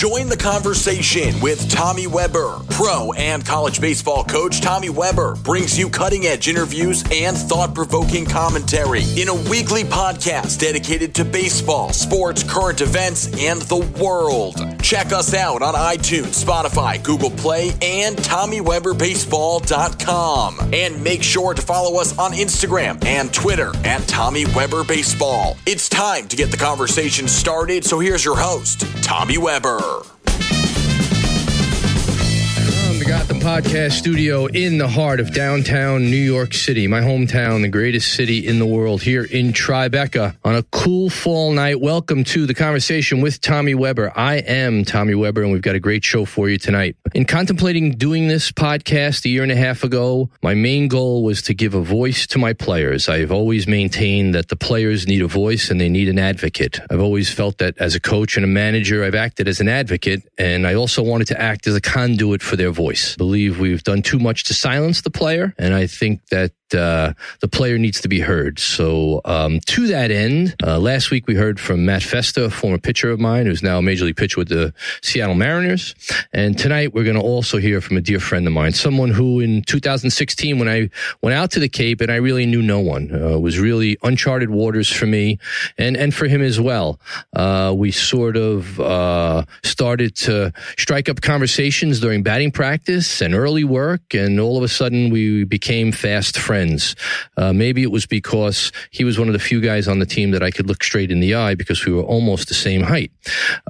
Join the conversation with Tommy Weber. Pro and college baseball coach Tommy Weber brings you cutting edge interviews and thought provoking commentary in a weekly podcast dedicated to baseball, sports, current events, and the world. Check us out on iTunes, Spotify, Google Play, and TommyWeberBaseball.com. And make sure to follow us on Instagram and Twitter at Tommy Weber Baseball. It's time to get the conversation started, so here's your host, Tommy Weber. The Podcast Studio in the heart of downtown New York City, my hometown, the greatest city in the world, here in Tribeca on a cool fall night. Welcome to the conversation with Tommy Weber. I am Tommy Weber, and we've got a great show for you tonight. In contemplating doing this podcast a year and a half ago, my main goal was to give a voice to my players. I've always maintained that the players need a voice and they need an advocate. I've always felt that as a coach and a manager, I've acted as an advocate, and I also wanted to act as a conduit for their voice voice. I believe we've done too much to silence the player, and I think that uh, the player needs to be heard. So, um, to that end, uh, last week we heard from Matt Festa, a former pitcher of mine, who's now a major league pitcher with the Seattle Mariners. And tonight we're going to also hear from a dear friend of mine, someone who in 2016, when I went out to the Cape and I really knew no one, uh, was really uncharted waters for me and, and for him as well. Uh, we sort of uh, started to strike up conversations during batting practice and early work, and all of a sudden we became fast friends friends. Uh, maybe it was because he was one of the few guys on the team that I could look straight in the eye because we were almost the same height.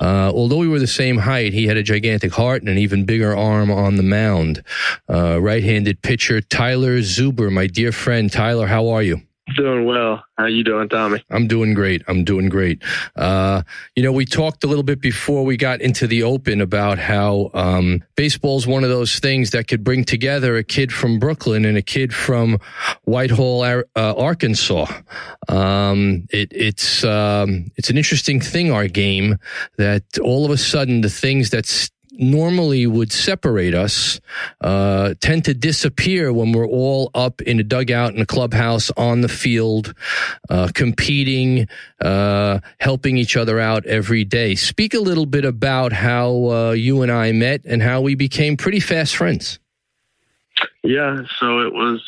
Uh, although we were the same height, he had a gigantic heart and an even bigger arm on the mound. Uh, right-handed pitcher Tyler Zuber, my dear friend Tyler, how are you? Doing well. How you doing, Tommy? I'm doing great. I'm doing great. Uh, you know, we talked a little bit before we got into the open about how um, baseball's one of those things that could bring together a kid from Brooklyn and a kid from Whitehall, uh, Arkansas. Um, it, it's um, it's an interesting thing, our game, that all of a sudden the things that normally would separate us uh, tend to disappear when we're all up in a dugout in a clubhouse on the field, uh, competing, uh, helping each other out every day. Speak a little bit about how uh, you and I met and how we became pretty fast friends. Yeah, so it was,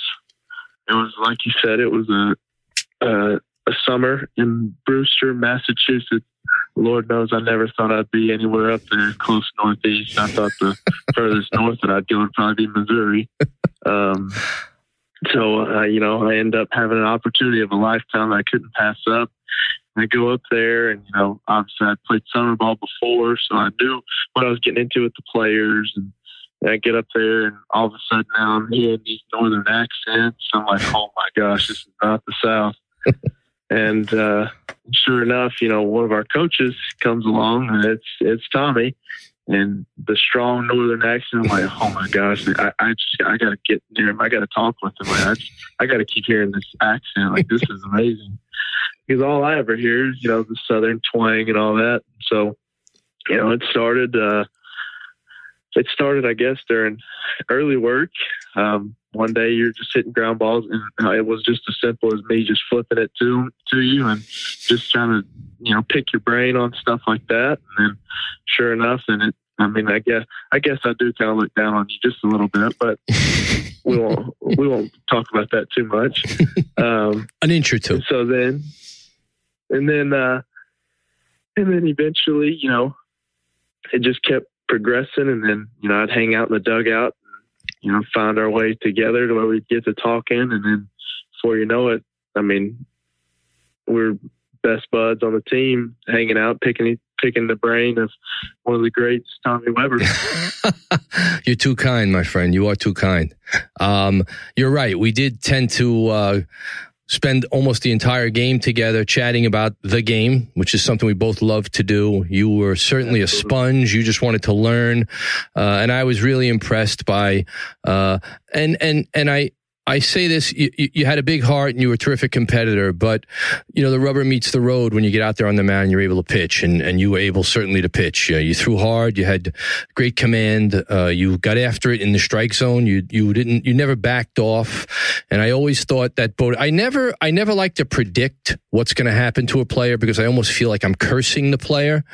it was like you said, it was a, a, a summer in Brewster, Massachusetts Lord knows I never thought I'd be anywhere up there close northeast. I thought the furthest north that I'd go would probably be Missouri. Um, so, uh, you know, I end up having an opportunity of a lifetime that I couldn't pass up. I go up there and, you know, obviously I played summer ball before, so I knew what I was getting into with the players. And, and I get up there and all of a sudden now I'm hearing these northern accents. I'm like, oh my gosh, this is not the South. And uh, sure enough, you know, one of our coaches comes along, and it's it's Tommy, and the strong northern accent. I'm like, oh my gosh, I, I just I got to get near him. I got to talk with him. Like, I just, I got to keep hearing this accent. Like this is amazing. Because all I ever hear is you know the southern twang and all that. So, you know, it started. Uh, it started, I guess, during early work. Um, one day you're just hitting ground balls, and it was just as simple as me just flipping it to to you and just trying to you know pick your brain on stuff like that. And then, sure enough, and it. I mean, I guess I guess I do kind of look down on you just a little bit, but we won't we won't talk about that too much. Um, An inch or two. So then, and then, uh, and then eventually, you know, it just kept progressing, and then you know I'd hang out in the dugout you know, find our way together to where we get to talking. And then before you know it, I mean, we're best buds on the team, hanging out, picking picking the brain of one of the greats, Tommy Weber. you're too kind, my friend. You are too kind. Um, you're right. We did tend to uh, spend almost the entire game together chatting about the game, which is something we both love to do. You were certainly a sponge. You just wanted to learn. Uh, and I was really impressed by, uh, and, and, and I, I say this, you, you, had a big heart and you were a terrific competitor, but you know, the rubber meets the road when you get out there on the mound, you're able to pitch and, and you were able certainly to pitch. You, you threw hard. You had great command. Uh, you got after it in the strike zone. You, you didn't, you never backed off and I always thought that boat. I never, I never like to predict what's going to happen to a player because I almost feel like I'm cursing the player.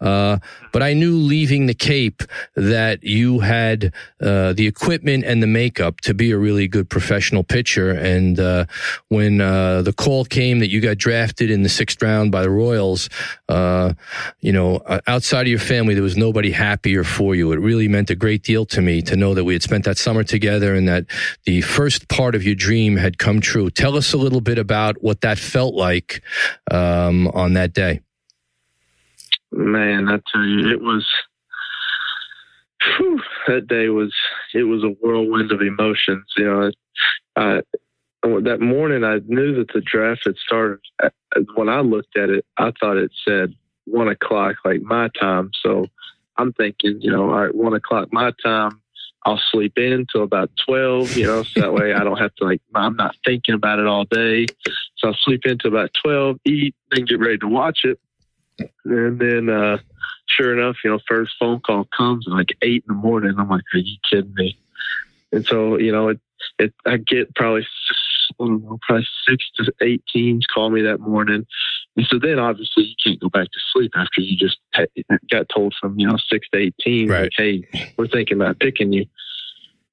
Uh, but I knew leaving the Cape that you had uh, the equipment and the makeup to be a really good professional pitcher. And uh, when uh, the call came that you got drafted in the sixth round by the Royals, uh, you know, uh, outside of your family, there was nobody happier for you. It really meant a great deal to me to know that we had spent that summer together and that the first part of your dream had come true. Tell us a little bit about what that felt like um, on that day. Man, I tell you, it was whew, that day was it was a whirlwind of emotions. You know, I, that morning I knew that the draft had started. When I looked at it, I thought it said one o'clock, like my time. So I'm thinking, you know, all right, one o'clock my time. I'll sleep in until about 12, you know, so that way I don't have to like, I'm not thinking about it all day. So I'll sleep in until about 12, eat, then get ready to watch it. And then, uh, sure enough, you know, first phone call comes at like eight in the morning. I'm like, are you kidding me? And so, you know, it, it, I get probably, I don't know, probably six to eight teams call me that morning. And so then obviously you can't go back to sleep after you just got told from, you know, six to eight teams, right. like, hey, we're thinking about picking you.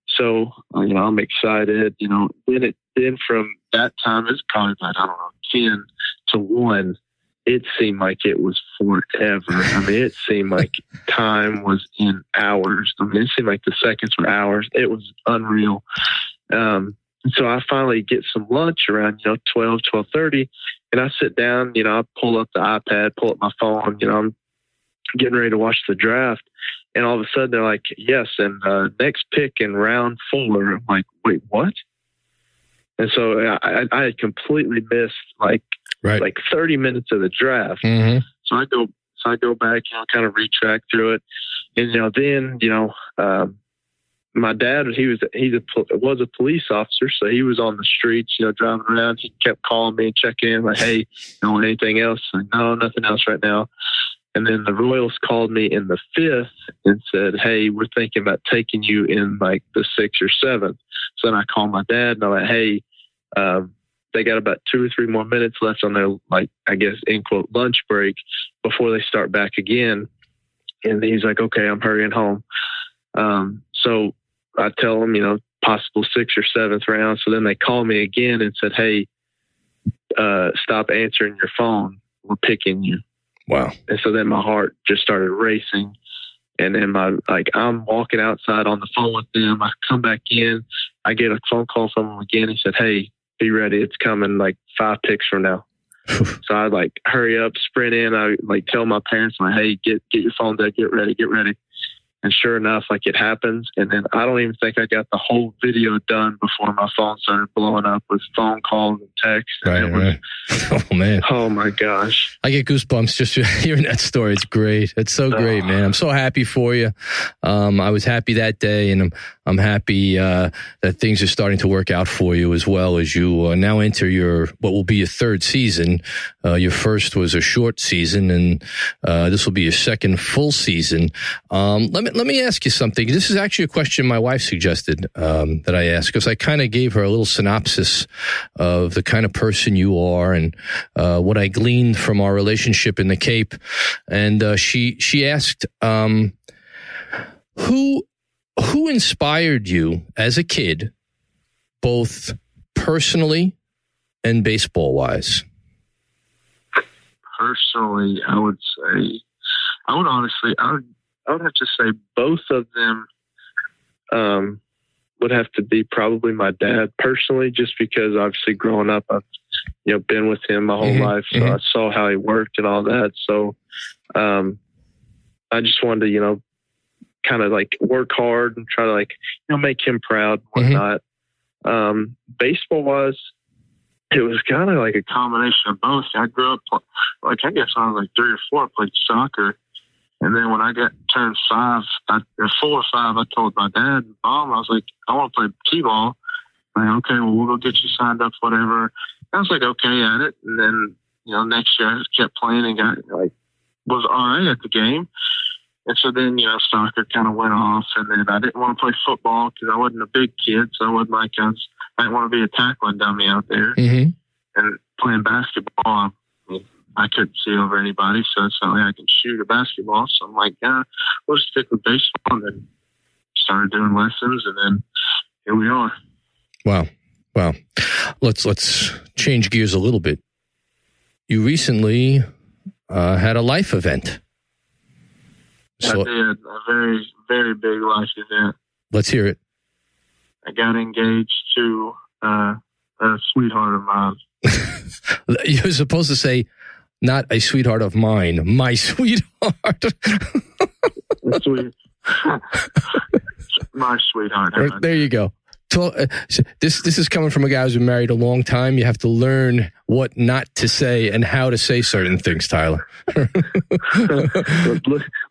So, uh, you know, I'm excited, you know, then it, then from that time, it's probably about, I don't know, 10 to 1 it seemed like it was forever. I mean, it seemed like time was in hours. I mean, it seemed like the seconds were hours. It was unreal. Um, so I finally get some lunch around, you know, 12, 1230. And I sit down, you know, I pull up the iPad, pull up my phone, you know, I'm getting ready to watch the draft. And all of a sudden they're like, yes, and uh, next pick in round four. I'm like, wait, what? And so I, I had completely missed like right. like 30 minutes of the draft. Mm-hmm. So I go, so I go back, you know, kind of retrack through it, and you know, then you know, um, my dad he was he was a police officer, so he was on the streets, you know, driving around. He kept calling me and checking in, like, "Hey, you know anything else?" Like, no, nothing else right now. And then the Royals called me in the fifth and said, "Hey, we're thinking about taking you in like the sixth or seventh. So then I called my dad and I'm like, "Hey, um, they got about two or three more minutes left on their like I guess in quote lunch break before they start back again. And he's like, okay, I'm hurrying home. Um, so I tell him, you know, possible sixth or seventh round. So then they call me again and said, hey, uh, stop answering your phone. We're picking you. Wow. And so then my heart just started racing. And then my like I'm walking outside on the phone with them. I come back in. I get a phone call from him again. He said, "Hey, be ready. It's coming like five picks from now. so I like hurry up, sprint in. I like tell my parents, like, hey, get get your phone there, get ready, get ready. And sure enough, like it happens. And then I don't even think I got the whole video done before my phone started blowing up with phone calls and texts. Right, and right. oh man. Oh my gosh. I get goosebumps just hearing that story. It's great. It's so great, oh. man. I'm so happy for you. Um, I was happy that day and I'm, I'm happy, uh, that things are starting to work out for you as well as you uh, now enter your, what will be your third season. Uh, your first was a short season and, uh, this will be your second full season. Um, let me, let me ask you something. This is actually a question my wife suggested um, that I ask because I kind of gave her a little synopsis of the kind of person you are and uh, what I gleaned from our relationship in the Cape, and uh, she she asked um, who who inspired you as a kid, both personally and baseball wise. Personally, I would say, I would honestly, I would I would have to say both of them um, would have to be probably my dad personally, just because obviously growing up, I've you know been with him my whole mm-hmm. life, so mm-hmm. I saw how he worked and all that. So um, I just wanted to you know kind of like work hard and try to like you know make him proud and mm-hmm. whatnot. Mm-hmm. Um, baseball wise, it was kind of like a combination of both. I grew up like I guess I was like three or four. I played soccer and then when I got turned five, I, or four or five, I told my dad and mom, I was like, I want to play t-ball. Like, okay, well, we'll go get you signed up, whatever. I was like, okay at it. And then, you know, next year I just kept playing and got like, was all right at the game. And so then, you know, soccer kind of went off. And then I didn't want to play football because I wasn't a big kid. So I wasn't like I was I didn't want to be a tackling dummy out there. Mm-hmm. And playing basketball, I, I couldn't see over anybody, so it's not like I can shoot a basketball. So I'm like, yeah, we'll just stick with baseball. And then started doing lessons, and then here we are. Wow. Wow. Let's let's change gears a little bit. You recently uh, had a life event. So, I did a very very big life event. Let's hear it. I got engaged to uh, a sweetheart of mine. You're supposed to say, not a sweetheart of mine, my sweetheart. Sweet. my sweetheart. There you go. Uh, this this is coming from a guy who's been married a long time. You have to learn what not to say and how to say certain things, Tyler.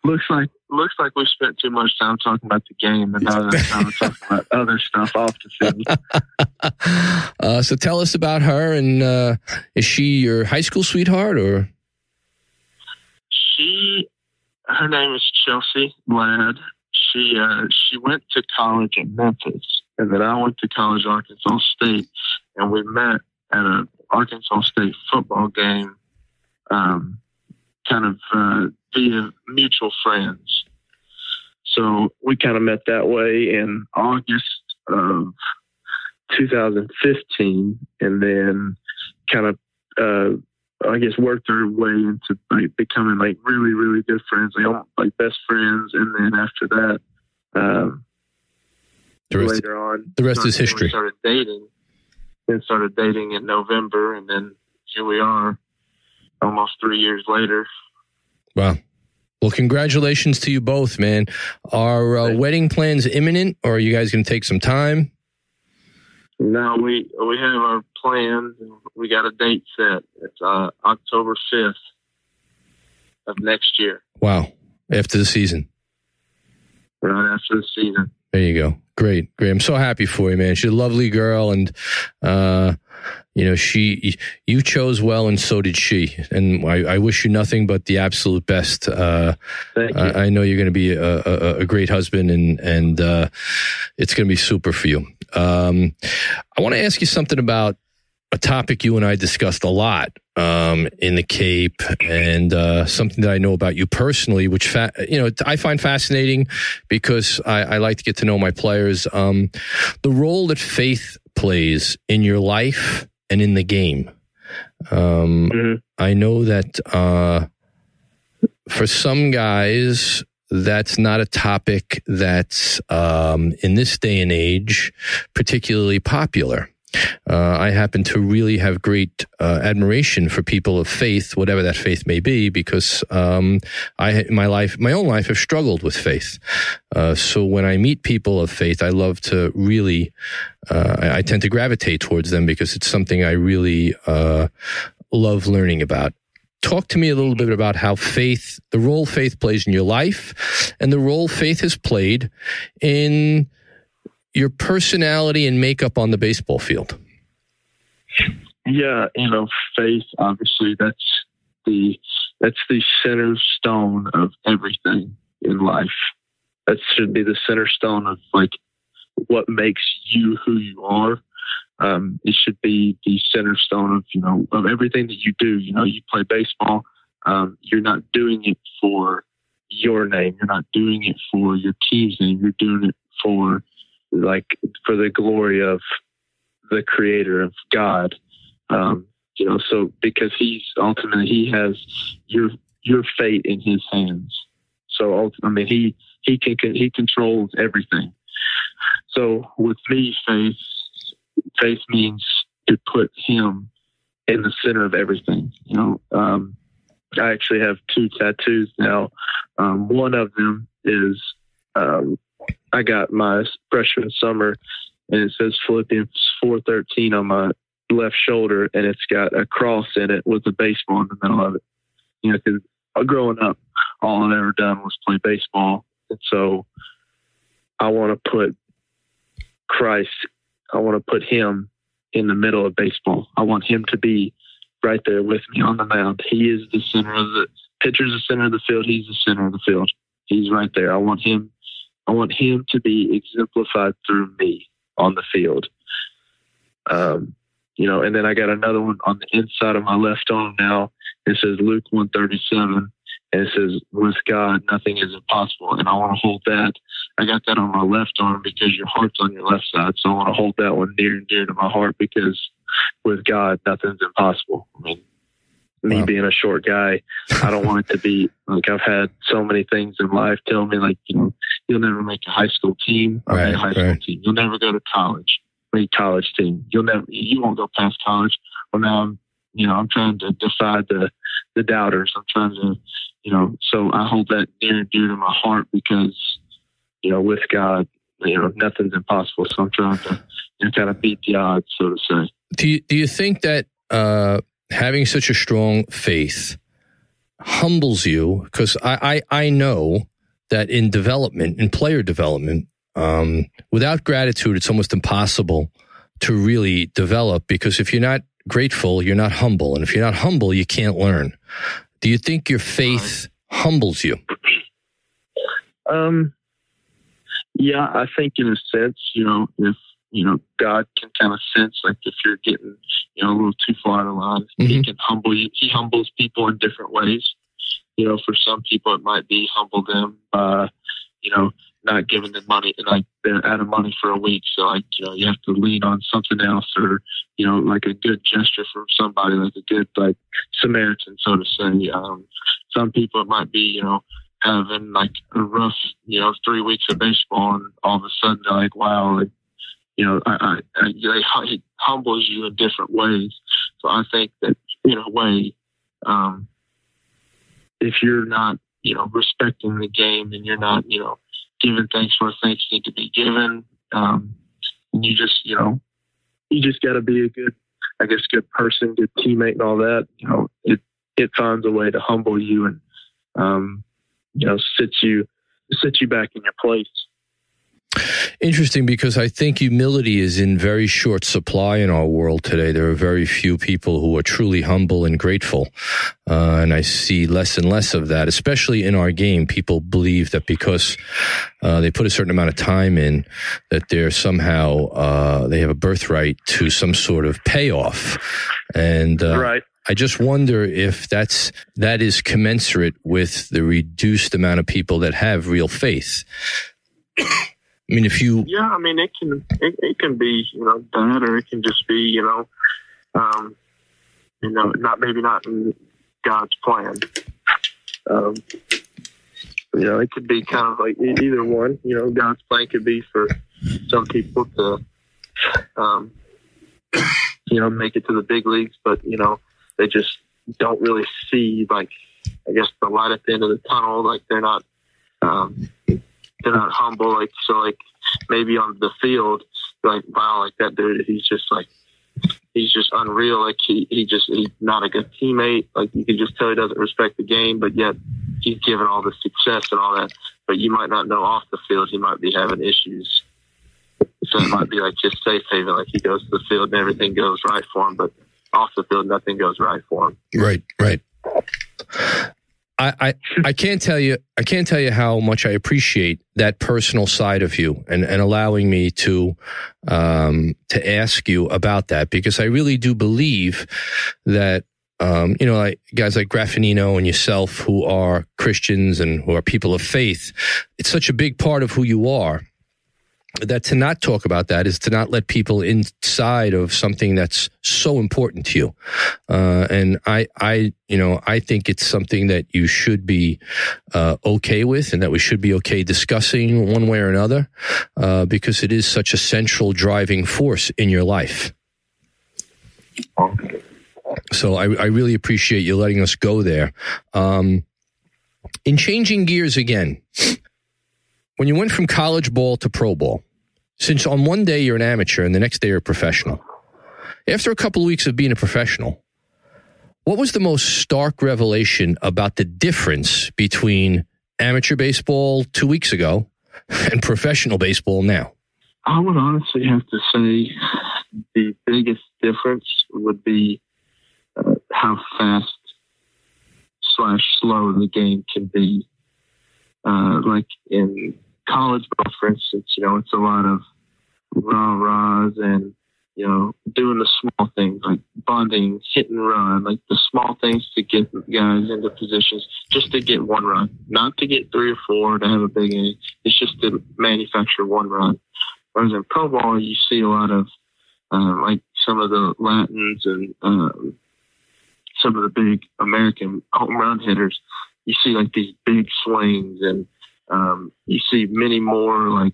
looks like looks like we spent too much time talking about the game and not enough time talking about other stuff off the field. Uh, so tell us about her, and uh, is she your high school sweetheart or? She, her name is Chelsea Ladd. She uh, she went to college in Memphis and then I went to college, at Arkansas State, and we met at an Arkansas State football game, um, kind of uh, via mutual friends. So we kind of met that way in August of 2015, and then kind of, uh, I guess, worked our way into like becoming like really, really good friends, like, like best friends. And then after that, um, the rest, later on. The rest is history. We started dating, then started dating in November, and then here we are, almost three years later. Wow. Well, congratulations to you both, man. Are uh, wedding plans imminent, or are you guys going to take some time? No, we we have our plans. We got a date set. It's uh, October fifth of next year. Wow! After the season. Right after the season. There you go. Great, great. I'm so happy for you, man. She's a lovely girl, and uh, you know she you chose well, and so did she. And I, I wish you nothing but the absolute best. Uh. I, I, know you're going to be a, a, a, great husband, and and uh, it's going to be super for you. Um, I want to ask you something about a topic you and I discussed a lot um, in the Cape, and uh, something that I know about you personally, which fa- you know I find fascinating because I, I, like to get to know my players. Um, the role that faith plays in your life and in the game. Um, mm-hmm. I know that uh, for some guys, that's not a topic that's um, in this day and age particularly popular. Uh, I happen to really have great uh, admiration for people of faith, whatever that faith may be, because um, I, my life, my own life, have struggled with faith. Uh, so when I meet people of faith, I love to really, uh, I, I, tend to gravitate towards them because it's something I really uh, love learning about. Talk to me a little bit about how faith, the role faith plays in your life, and the role faith has played in your personality and makeup on the baseball field? Yeah, you know, faith. Obviously, that's the that's the center stone of everything in life. That should be the center stone of like what makes you who you are. Um, it should be the center stone of you know of everything that you do. You know, you play baseball. Um, you're not doing it for your name. You're not doing it for your team's name. You're doing it for like for the glory of the creator of God. Um, you know, so because he's ultimately he has your your fate in his hands. So I mean, he he can he controls everything. So with me, faith faith means to put him in the center of everything. You know, um, I actually have two tattoos now. Um, one of them is um, I got my freshman summer, and it says Philippians four thirteen on my left shoulder, and it's got a cross in it with a baseball in the middle of it. You know, because growing up, all I've ever done was play baseball, and so I want to put Christ. I want to put Him in the middle of baseball. I want Him to be right there with me on the mound. He is the center of the pitcher's the center of the field. He's the center of the field. He's right there. I want him I want him to be exemplified through me on the field. Um, you know, and then I got another one on the inside of my left arm now. It says Luke 137, and it says, "With God, nothing is impossible." And I want to hold that. I got that on my left arm because your heart's on your left side, so I want to hold that one near and dear to my heart because with God, nothing's impossible. I mean, me wow. being a short guy, I don't want it to be like I've had so many things in life tell me like, you know, you'll never make a high school team or right, high school team. You'll never go to college, make college team. You'll never, you won't go past college. Well, now I'm, you know, I'm trying to decide the, the doubters. I'm trying to, you know, so I hold that near and dear to my heart because, you know, with God, you know, nothing's impossible. So I'm trying to, you know, kind of beat the odds, so to say. Do you, do you think that, uh, having such a strong faith humbles you because I, I, I know that in development, in player development, um, without gratitude, it's almost impossible to really develop because if you're not grateful, you're not humble. And if you're not humble, you can't learn. Do you think your faith humbles you? Um, yeah, I think in a sense, you know, if you know, God can kind of sense like if you're getting, you know, a little too far out of line, mm-hmm. He can humble you. He humbles people in different ways. You know, for some people, it might be humble them by, you know, not giving them money, and like they're out of money for a week. So, like, you know, you have to lean on something else or, you know, like a good gesture from somebody, like a good, like, Samaritan, so to say. Um, some people, it might be, you know, having like a rough, you know, three weeks of baseball and all of a sudden they're like, wow, like, you know, I, I, I, it humbles you in different ways. So I think that in a way, um, if you're not, you know, respecting the game and you're not, you know, giving thanks where thanks need to be given, um, you just, you know, you just got to be a good, I guess, good person, good teammate, and all that. You know, it it finds a way to humble you and, um, you know, sits you sits you back in your place. Interesting because I think humility is in very short supply in our world today. There are very few people who are truly humble and grateful. Uh, and I see less and less of that, especially in our game. People believe that because uh, they put a certain amount of time in, that they're somehow, uh, they have a birthright to some sort of payoff. And, uh, right. I just wonder if that's that is commensurate with the reduced amount of people that have real faith. I mean, if you yeah, I mean, it can it, it can be you know that, or it can just be you know, um, you know, not maybe not in God's plan. Um, you know, it could be kind of like either one. You know, God's plan could be for some people to, um, you know, make it to the big leagues, but you know, they just don't really see like, I guess, the light at the end of the tunnel. Like they're not. Um, they're not humble. Like so, like maybe on the field, like wow, like that dude, he's just like he's just unreal. Like he he just he's not a good teammate. Like you can just tell he doesn't respect the game, but yet he's given all the success and all that. But you might not know off the field he might be having issues. So it might be like just safe haven, like he goes to the field and everything goes right for him, but off the field nothing goes right for him. Right, right. I, I, I can't tell you I can't tell you how much I appreciate that personal side of you and, and allowing me to um, to ask you about that because I really do believe that um, you know like guys like Graffinino and yourself who are Christians and who are people of faith it's such a big part of who you are that to not talk about that is to not let people inside of something that's so important to you. Uh, and I, I, you know, I think it's something that you should be uh, okay with, and that we should be okay discussing one way or another, uh, because it is such a central driving force in your life. So I, I really appreciate you letting us go there. Um, in changing gears again, when you went from college ball to pro ball, since on one day you're an amateur and the next day you're a professional, after a couple of weeks of being a professional, what was the most stark revelation about the difference between amateur baseball two weeks ago and professional baseball now? I would honestly have to say the biggest difference would be uh, how fast slash slow the game can be. Uh, like in college ball, for instance, you know, it's a lot of rah rahs and, you know, doing the small things like bunting, hit and run, like the small things to get guys into positions just to get one run, not to get three or four to have a big inning. It's just to manufacture one run. Whereas in pro ball, you see a lot of uh, like some of the Latins and um, some of the big American home run hitters. You see like these big swings, and um, you see many more like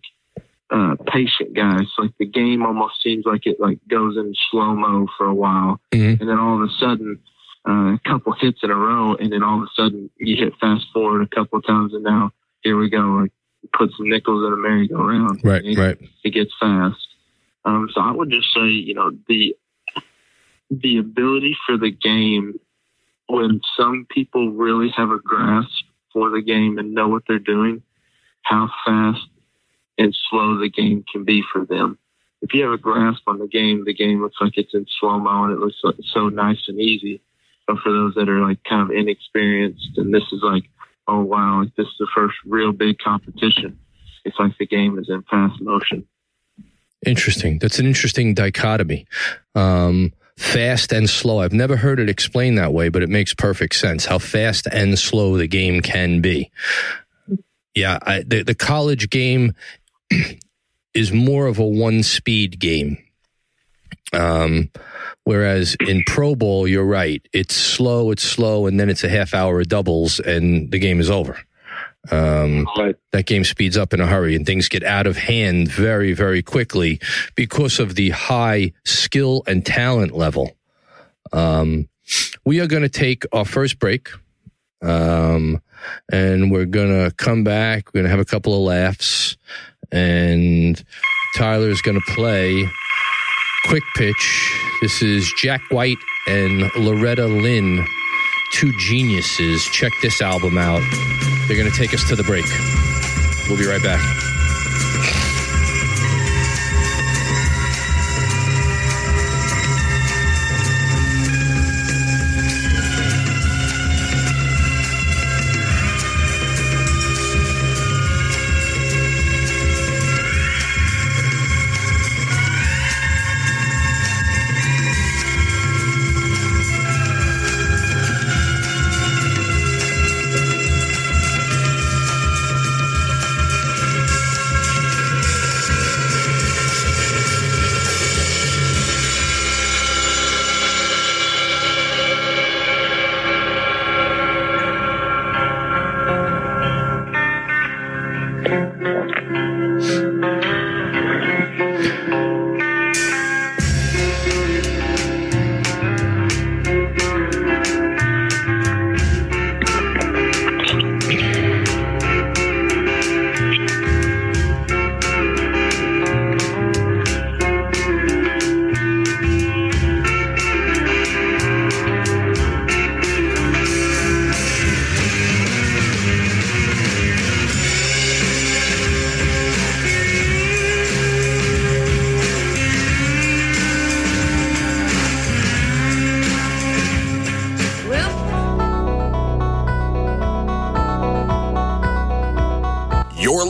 uh, patient guys. Like the game almost seems like it like goes in slow mo for a while, mm-hmm. and then all of a sudden, uh, a couple hits in a row, and then all of a sudden you hit fast forward a couple of times, and now here we go. Like put some nickels in a merry-go-round. Right, it, right. It gets fast. Um, so I would just say, you know, the the ability for the game when some people really have a grasp for the game and know what they're doing, how fast and slow the game can be for them. If you have a grasp on the game, the game looks like it's in slow mo and it looks like so nice and easy. But for those that are like kind of inexperienced and this is like, oh wow, this is the first real big competition. It's like the game is in fast motion. Interesting. That's an interesting dichotomy. Um, fast and slow. I've never heard it explained that way, but it makes perfect sense how fast and slow the game can be. Yeah, I, the, the college game is more of a one speed game. Um, whereas in pro ball, you're right. It's slow, it's slow, and then it's a half hour of doubles, and the game is over. Um, right. That game speeds up in a hurry, and things get out of hand very, very quickly because of the high skill and talent level. Um, we are going to take our first break. Um, and we're going to come back. We're going to have a couple of laughs and Tyler is going to play quick pitch. This is Jack White and Loretta Lynn, two geniuses. Check this album out. They're going to take us to the break. We'll be right back.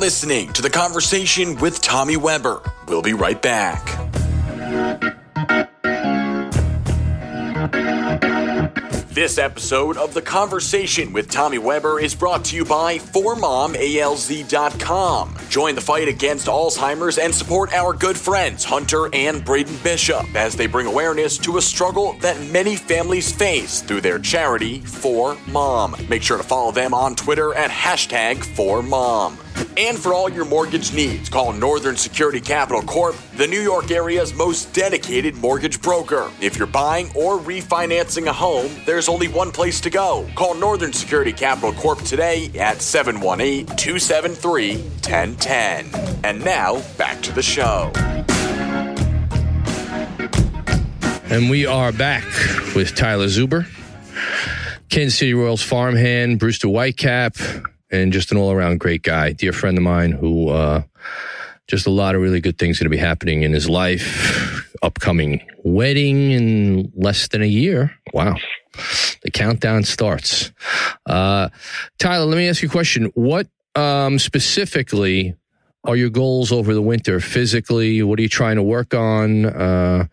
Listening to the conversation with Tommy Weber. We'll be right back. This episode of The Conversation with Tommy Weber is brought to you by 4momalz.com. Join the fight against Alzheimer's and support our good friends Hunter and Braden Bishop as they bring awareness to a struggle that many families face through their charity, 4Mom. Make sure to follow them on Twitter at hashtag 4Mom. And for all your mortgage needs, call Northern Security Capital Corp, the New York area's most dedicated mortgage broker. If you're buying or refinancing a home, there's only one place to go. Call Northern Security Capital Corp today at 718 273 1010. And now, back to the show. And we are back with Tyler Zuber, Kansas City Royals farmhand, Brewster Whitecap, and just an all around great guy, dear friend of mine who, uh, just a lot of really good things going to be happening in his life. Upcoming wedding in less than a year. Wow. The countdown starts. Uh, Tyler, let me ask you a question. What, um, specifically are your goals over the winter physically? What are you trying to work on? Uh,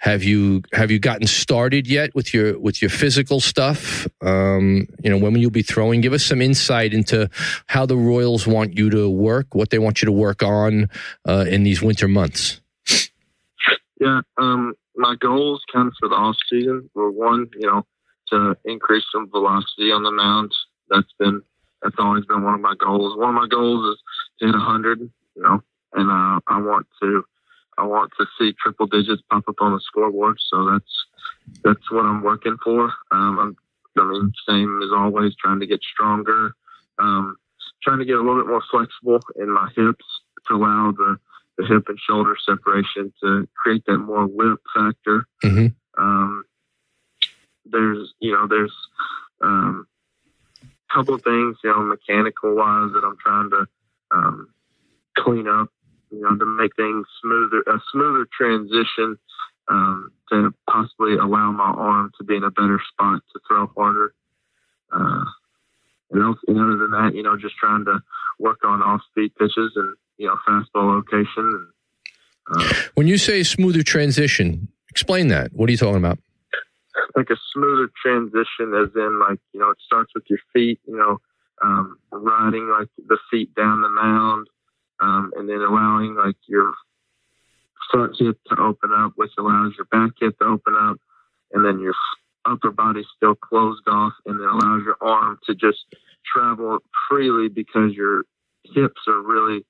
have you have you gotten started yet with your with your physical stuff? Um, you know, when will you be throwing? Give us some insight into how the Royals want you to work, what they want you to work on uh, in these winter months. Yeah, um, my goals kind of for the off season were one, you know, to increase some velocity on the mound. That's been that's always been one of my goals. One of my goals is to hit 100, you know, and uh, I want to I want to see triple digits pop up on the scoreboard. So that's that's what I'm working for. Um, I'm, I mean, same as always, trying to get stronger, um, trying to get a little bit more flexible in my hips to allow the, the hip and shoulder separation to create that more whip factor. Mm-hmm. Um, there's, you know, there's um, a couple of things, you know, mechanical wise that I'm trying to um, clean up you know, to make things smoother, a smoother transition um, to possibly allow my arm to be in a better spot to throw harder. Uh, and, else, and other than that, you know, just trying to work on off-speed pitches and you know fastball location. And, uh, when you say smoother transition, explain that. What are you talking about? Like a smoother transition, as in like you know, it starts with your feet. You know, um, riding like the feet down the mound um, and then allowing like your front hip to open up, which allows your back hip to open up, and then your upper body still closed off, and then allows your arm to just travel freely because your hips are really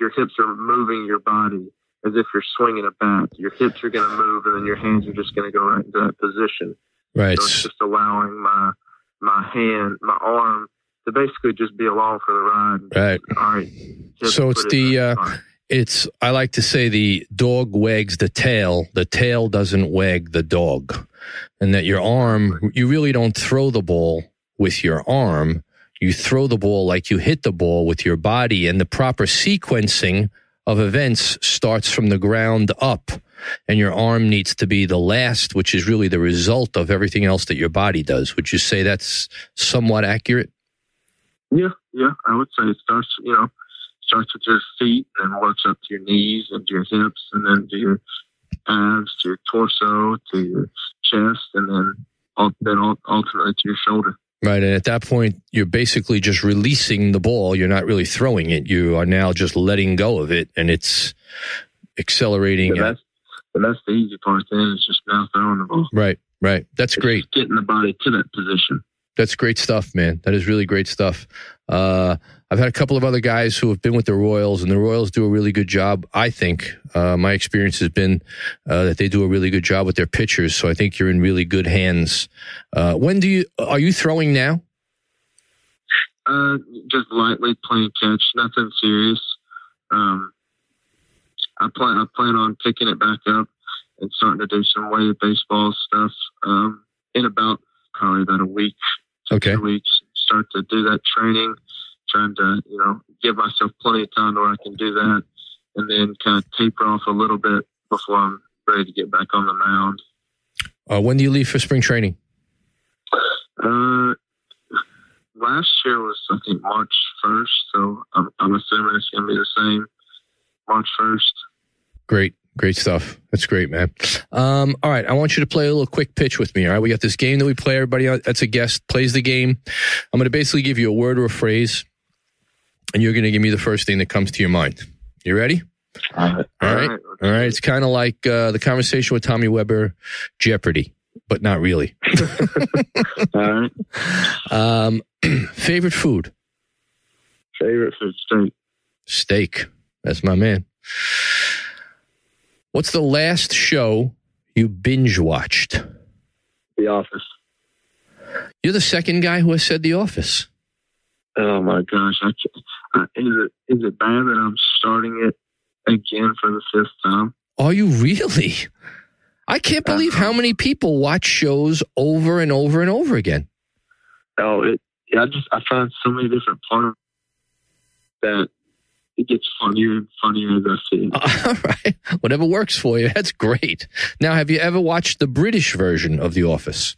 your hips are moving your body as if you're swinging a bat. Your hips are going to move, and then your hands are just going to go right into that position. Right. So it's just allowing my my hand, my arm to basically just be along for the ride. Right. All right. So it's the uh, it's I like to say the dog wags the tail, the tail doesn't wag the dog, and that your arm you really don't throw the ball with your arm. You throw the ball like you hit the ball with your body, and the proper sequencing of events starts from the ground up and your arm needs to be the last, which is really the result of everything else that your body does. Would you say that's somewhat accurate? Yeah, yeah, I would say it starts, you know, starts with your feet and works up to your knees and to your hips and then to your abs, to your torso, to your chest, and then then ultimately to your shoulder. Right, and at that point, you're basically just releasing the ball. You're not really throwing it. You are now just letting go of it, and it's accelerating. that's, that's the easy part. Then is just now throwing the ball. Right, right. That's it's great. Getting the body to that position. That's great stuff, man. That is really great stuff. Uh, I've had a couple of other guys who have been with the Royals, and the Royals do a really good job. I think uh, my experience has been uh, that they do a really good job with their pitchers. So I think you're in really good hands. Uh, when do you are you throwing now? Uh, just lightly playing catch, nothing serious. Um, I plan I plan on picking it back up and starting to do some weighted baseball stuff um, in about probably about a week okay. weeks, start to do that training, trying to, you know, give myself plenty of time where I can do that and then kind of taper off a little bit before I'm ready to get back on the mound. Uh, when do you leave for spring training? Uh, last year was, I think, March 1st. So I'm, I'm assuming it's going to be the same March 1st. Great. Great stuff. That's great, man. Um, all right. I want you to play a little quick pitch with me. All right. We got this game that we play. Everybody that's a guest plays the game. I'm going to basically give you a word or a phrase, and you're going to give me the first thing that comes to your mind. You ready? All right. All right. All right. It's kind of like uh, the conversation with Tommy Weber, Jeopardy, but not really. all right. Um, favorite food? Favorite food steak. Steak. That's my man. What's the last show you binge watched? The Office. You're the second guy who has said The Office. Oh my gosh! I uh, is it is it bad that I'm starting it again for the fifth time? Are you really? I can't believe how many people watch shows over and over and over again. Oh, it. I just I find so many different parts that it gets funnier and funnier as I see it. All right. Whatever works for you. That's great. Now, have you ever watched the British version of The Office?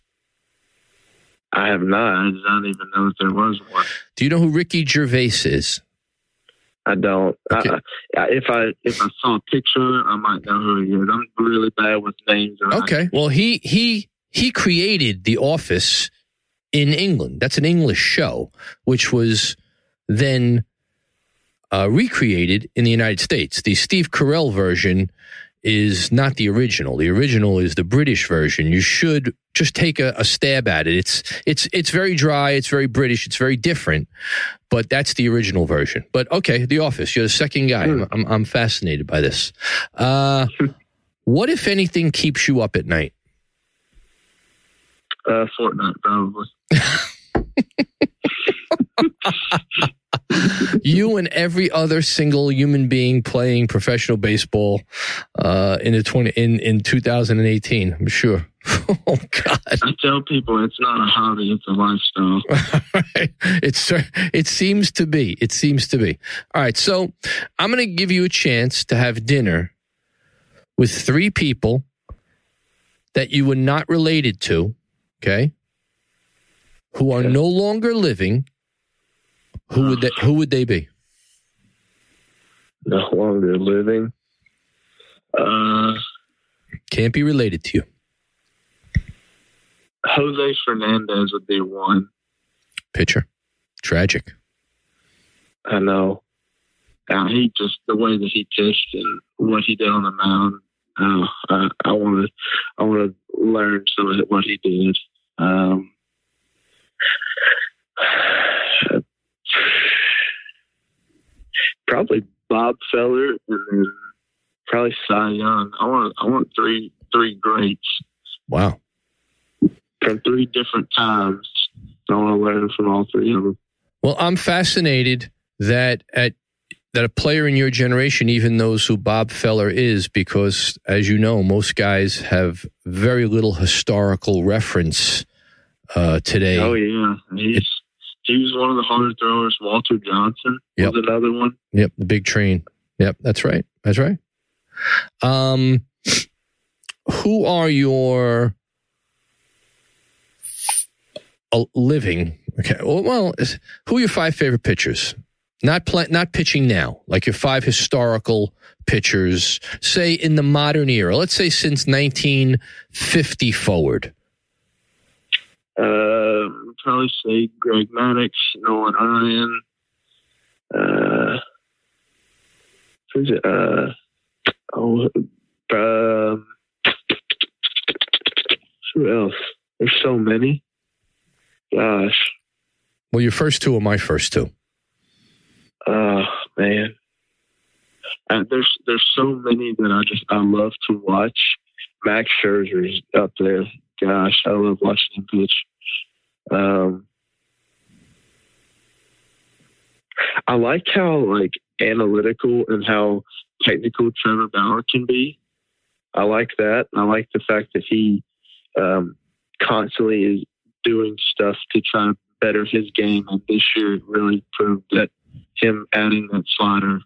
I have not. I don't even know that there was one. Do you know who Ricky Gervais is? I don't. Okay. I, I, if I if I saw a picture I might know who he is. I'm really bad with names. Okay. Well, he he he created The Office in England. That's an English show, which was then uh, recreated in the United States. The Steve Carell version is not the original. The original is the British version. You should just take a, a stab at it. It's it's it's very dry. It's very British. It's very different. But that's the original version. But okay, The Office. You're the second guy. I'm, I'm, I'm fascinated by this. Uh, what if anything keeps you up at night? uh, Fortnite probably. you and every other single human being playing professional baseball uh, in the twenty in in 2018. I'm sure. oh God! I tell people it's not a hobby; it's a lifestyle. it's it seems to be. It seems to be. All right, so I'm going to give you a chance to have dinner with three people that you were not related to. Okay, who are Okay. no longer living. Who would they, who would they be? No longer living. Uh, Can't be related to you. Jose Fernandez would be one. Pitcher. Tragic. I know. Uh, he just the way that he pitched and what he did on the mound. Uh, I, I want to, I want to learn some of what he did. Um, probably Bob Feller and probably Cy Young. I want, I want three, three greats Wow. from three different times. I want to learn from all three of them. Well, I'm fascinated that at that a player in your generation even knows who Bob Feller is because as you know, most guys have very little historical reference uh, today. Oh yeah, he's he was one of the harder throwers. Walter Johnson Yep. was another one. Yep, the big train. Yep, that's right. That's right. Um, who are your uh, living? Okay, well, well, who are your five favorite pitchers? Not play, not pitching now. Like your five historical pitchers, say in the modern era. Let's say since 1950 forward. Uh, probably say Greg Maddux, Nolan Ryan. Uh, who's it? Uh, oh, um, who else? There's so many. Gosh, Well, your first two are my first two. oh man. Uh, there's there's so many that I just I love to watch. Max Scherzer's up there. Gosh, I love watching him pitch. Um, I like how like analytical and how technical Trevor Bauer can be. I like that. I like the fact that he um, constantly is doing stuff to try to better his game. And this year really proved that him adding that slider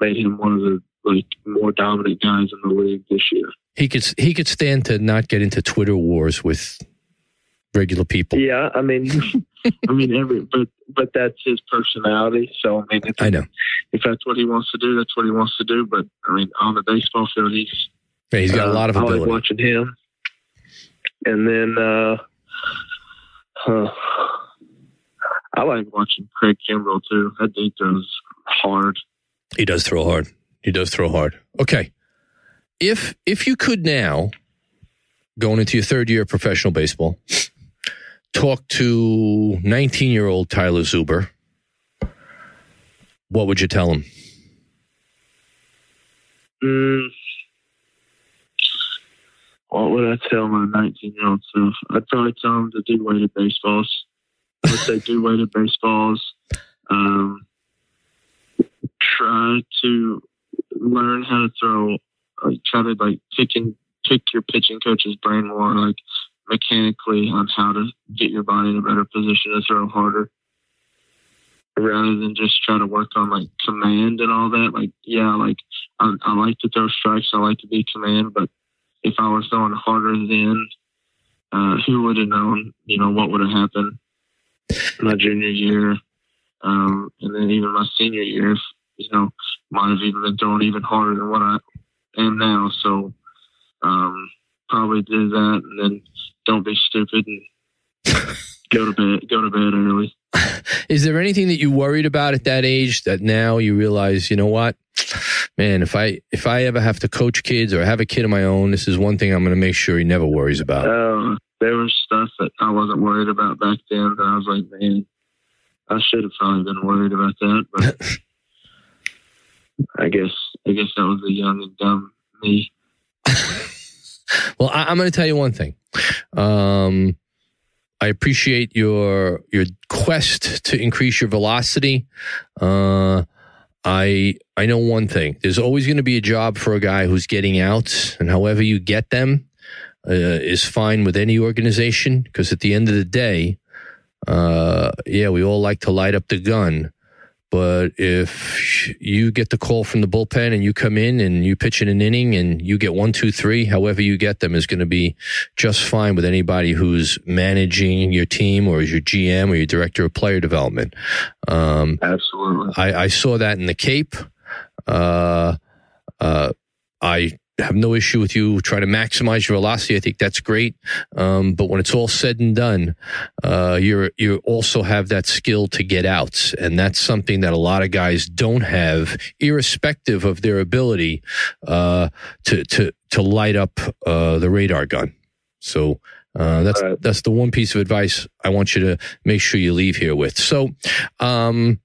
made him one of the like more dominant guys in the league this year. He could he could stand to not get into Twitter wars with regular people. Yeah, I mean, I mean every, but but that's his personality. So I mean, if, I know. if that's what he wants to do, that's what he wants to do. But I mean, on the baseball field, he's Yeah, he's got a uh, lot of I like watching him. And then, uh, huh, I like watching Craig Kimbrel too. That dude throws hard. He does throw hard. He does throw hard. Okay. If if you could now, going into your third year of professional baseball, talk to 19 year old Tyler Zuber, what would you tell him? Mm. What would I tell my 19 year old self? I'd probably tell him to do weighted baseballs. I would say do weighted baseballs. Um, try to learn how to throw. Like, try to like pick and pick your pitching coach's brain more, like mechanically on how to get your body in a better position to throw harder rather than just try to work on like command and all that. Like, yeah, like I, I like to throw strikes. I like to be command, but if I was throwing harder then, uh, who would have known, you know, what would have happened my junior year? Um, and then even my senior year, you know, might have even been throwing even harder than what I am now. So, um, probably do that and then don't be stupid and go to bed, go to bed early. Is there anything that you worried about at that age that now you realize, you know what? Man, if I if I ever have to coach kids or have a kid of my own, this is one thing I'm going to make sure he never worries about. Uh, there was stuff that I wasn't worried about back then that I was like, man, I should have probably been worried about that, but I guess I guess that was a young and dumb me. well, I, am going to tell you one thing. Um, I appreciate your your quest to increase your velocity. Uh, I I know one thing. There's always going to be a job for a guy who's getting out, and however you get them uh, is fine with any organization. Because at the end of the day, uh, yeah, we all like to light up the gun, but if you get the call from the bullpen and you come in and you pitch in an inning and you get one, two, three, however you get them is going to be just fine with anybody who's managing your team or is your GM or your director of player development. Um, Absolutely. I, I, saw that in the Cape. Uh, uh, I have no issue with you trying to maximize your velocity. I think that's great. Um, but when it's all said and done, uh, you're, you also have that skill to get out. And that's something that a lot of guys don't have, irrespective of their ability, uh, to, to, to light up, uh, the radar gun. So, uh, that's, right. that's the one piece of advice I want you to make sure you leave here with. So, um,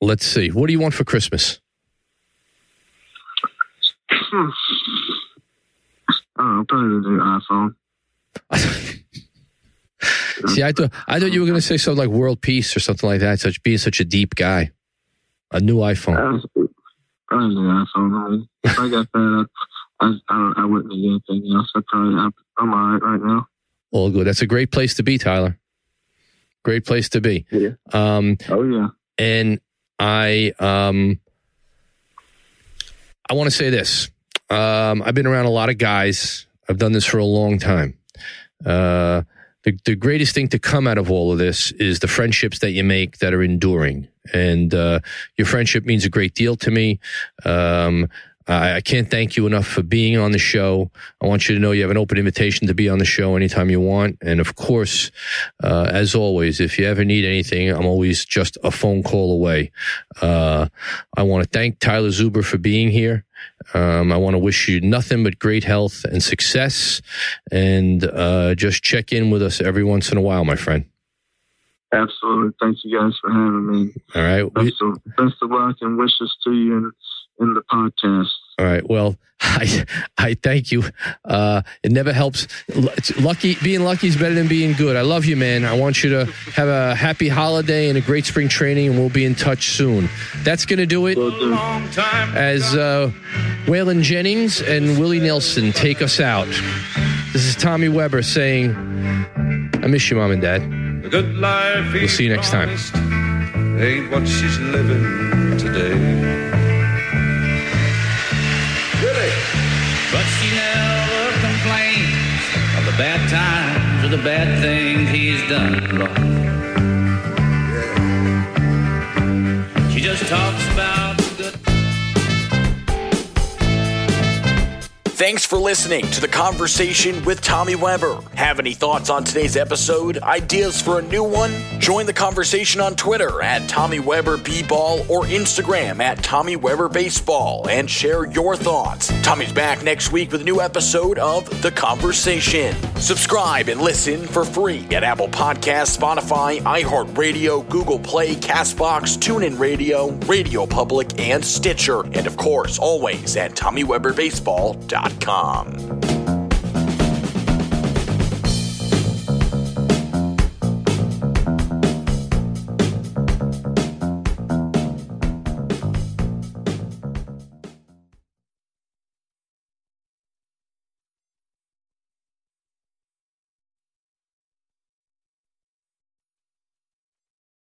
let's see. What do you want for Christmas? Hmm. Oh, probably iPhone. See, I thought I thought you were going to say something like world peace or something like that. Such being such a deep guy, a new iPhone. Probably the iPhone. I if I got that, I, I, I wouldn't need anything else. I probably I'm, I'm all right right now. All good. That's a great place to be, Tyler. Great place to be. Yeah. Um, oh yeah. And I um, I want to say this. Um, I've been around a lot of guys. I've done this for a long time. Uh, the, the greatest thing to come out of all of this is the friendships that you make that are enduring. And uh, your friendship means a great deal to me. Um, I, I can't thank you enough for being on the show. I want you to know you have an open invitation to be on the show anytime you want. And of course, uh, as always, if you ever need anything, I'm always just a phone call away. Uh, I want to thank Tyler Zuber for being here. Um, I want to wish you nothing but great health and success, and uh, just check in with us every once in a while, my friend. Absolutely. Thank you guys for having me. All right. Best, of, best of luck and wishes to you in, in the podcast. All right. Well, I I thank you. Uh, it never helps. It's lucky being lucky is better than being good. I love you, man. I want you to have a happy holiday and a great spring training, and we'll be in touch soon. That's gonna do it. As uh, Waylon Jennings and Willie Nelson take us out. This is Tommy Weber saying, "I miss you, mom and dad." The good life we'll see you next time. Ain't what she's living today. She never complains of the bad times or the bad things he's done wrong. She just talks about Thanks for listening to the conversation with Tommy Weber. Have any thoughts on today's episode? Ideas for a new one? Join the conversation on Twitter at Tommy Weber B-Ball or Instagram at Tommy Weber Baseball and share your thoughts. Tommy's back next week with a new episode of The Conversation. Subscribe and listen for free at Apple Podcasts, Spotify, iHeartRadio, Google Play, Castbox, TuneIn Radio, Radio Public, and Stitcher. And of course, always at TommyWeberBaseball.com gmail.com.